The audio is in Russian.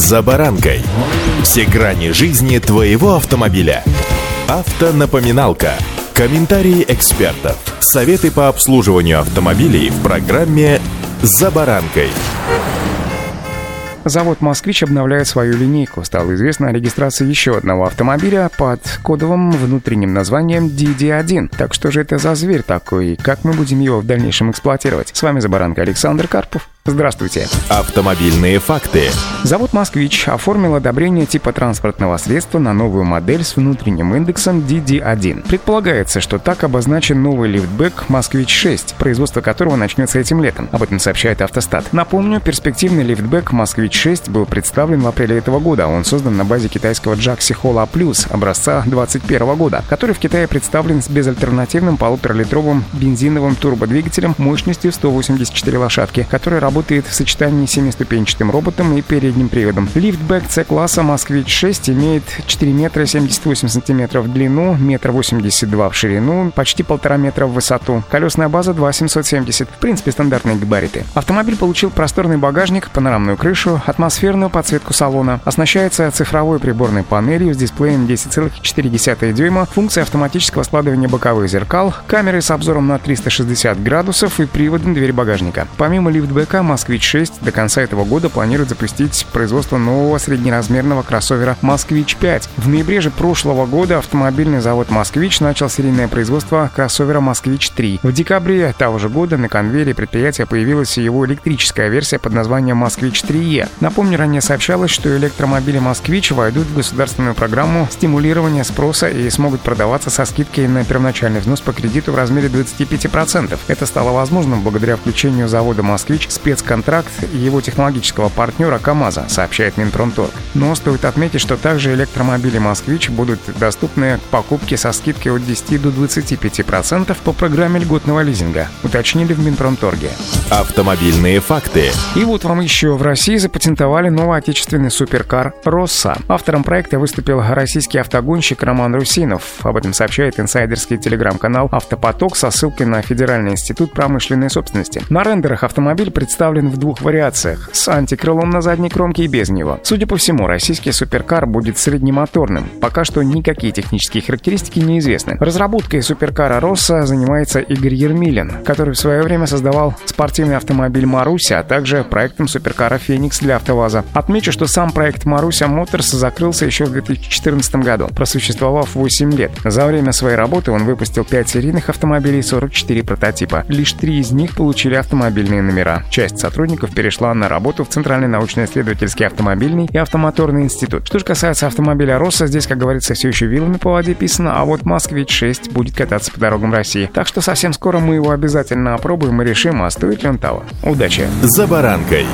«За баранкой». Все грани жизни твоего автомобиля. Автонапоминалка. Комментарии экспертов. Советы по обслуживанию автомобилей в программе «За баранкой». Завод «Москвич» обновляет свою линейку. Стало известно о регистрации еще одного автомобиля под кодовым внутренним названием DD1. Так что же это за зверь такой и как мы будем его в дальнейшем эксплуатировать? С вами «За баранкой» Александр Карпов. Здравствуйте. Автомобильные факты. Завод «Москвич» оформил одобрение типа транспортного средства на новую модель с внутренним индексом DD1. Предполагается, что так обозначен новый лифтбэк «Москвич-6», производство которого начнется этим летом. Об этом сообщает «Автостат». Напомню, перспективный лифтбэк «Москвич-6» был представлен в апреле этого года. Он создан на базе китайского JAC Sehol A Plus образца 2021 года, который в Китае представлен с безальтернативным полуторалитровым бензиновым турбодвигателем мощностью 184 лошадки, который работает в сочетании с семиступенчатым роботом и передним приводом. Лифтбэк C-класса «Москвич-6» имеет 4 метра 78 сантиметров в длину, метр 82 в ширину, почти полтора метра в высоту. Колесная база 2770. В принципе, стандартные габариты. Автомобиль получил просторный багажник, панорамную крышу, атмосферную подсветку салона. Оснащается цифровой приборной панелью с дисплеем 10,4 дюйма, функцией автоматического складывания боковых зеркал, камерой с обзором на 360 градусов и приводом двери багажника. Помимо лифтбэка, «Москвич-6» до конца этого года планирует запустить производство нового среднеразмерного кроссовера «Москвич-5». В ноябре же прошлого года автомобильный завод «Москвич» начал серийное производство кроссовера «Москвич-3». В декабре того же года на конвейере предприятия появилась его электрическая версия под названием «Москвич-3Е». Напомню, ранее сообщалось, что электромобили «Москвич» войдут в государственную программу стимулирования спроса и смогут продаваться со скидкой на первоначальный взнос по кредиту в размере 25%. Это стало возможным благодаря включению завода «Москвич» с спецконтракт его технологического партнера КАМАЗа, сообщает Минпромторг. Но стоит отметить, что также электромобили «Москвич» будут доступны к покупке со скидкой от 10 до 25% по программе льготного лизинга, уточнили в Минпромторге. Автомобильные факты. И вот вам еще в России запатентовали новый отечественный суперкар «Росса». Автором проекта выступил российский автогонщик Роман Русинов. Об этом сообщает инсайдерский телеграм-канал «Автопоток» со ссылкой на Федеральный институт промышленной собственности. На рендерах автомобиль представляет представлен в двух вариациях – с антикрылом на задней кромке и без него. Судя по всему, российский суперкар будет среднемоторным. Пока что никакие технические характеристики не известны. Разработкой суперкара Росса занимается Игорь Ермилин, который в свое время создавал спортивный автомобиль Маруся, а также проектом суперкара Феникс для АвтоВАЗа. Отмечу, что сам проект Маруся Моторс закрылся еще в 2014 году, просуществовав 8 лет. За время своей работы он выпустил 5 серийных автомобилей и 44 прототипа. Лишь три из них получили автомобильные номера. Часть часть сотрудников перешла на работу в Центральный научно-исследовательский автомобильный и автомоторный институт. Что же касается автомобиля «Росса», здесь, как говорится, все еще вилами по воде писано, а вот «Москвич-6» будет кататься по дорогам России. Так что совсем скоро мы его обязательно опробуем и решим, а стоит ли он того. Удачи! «За баранкой»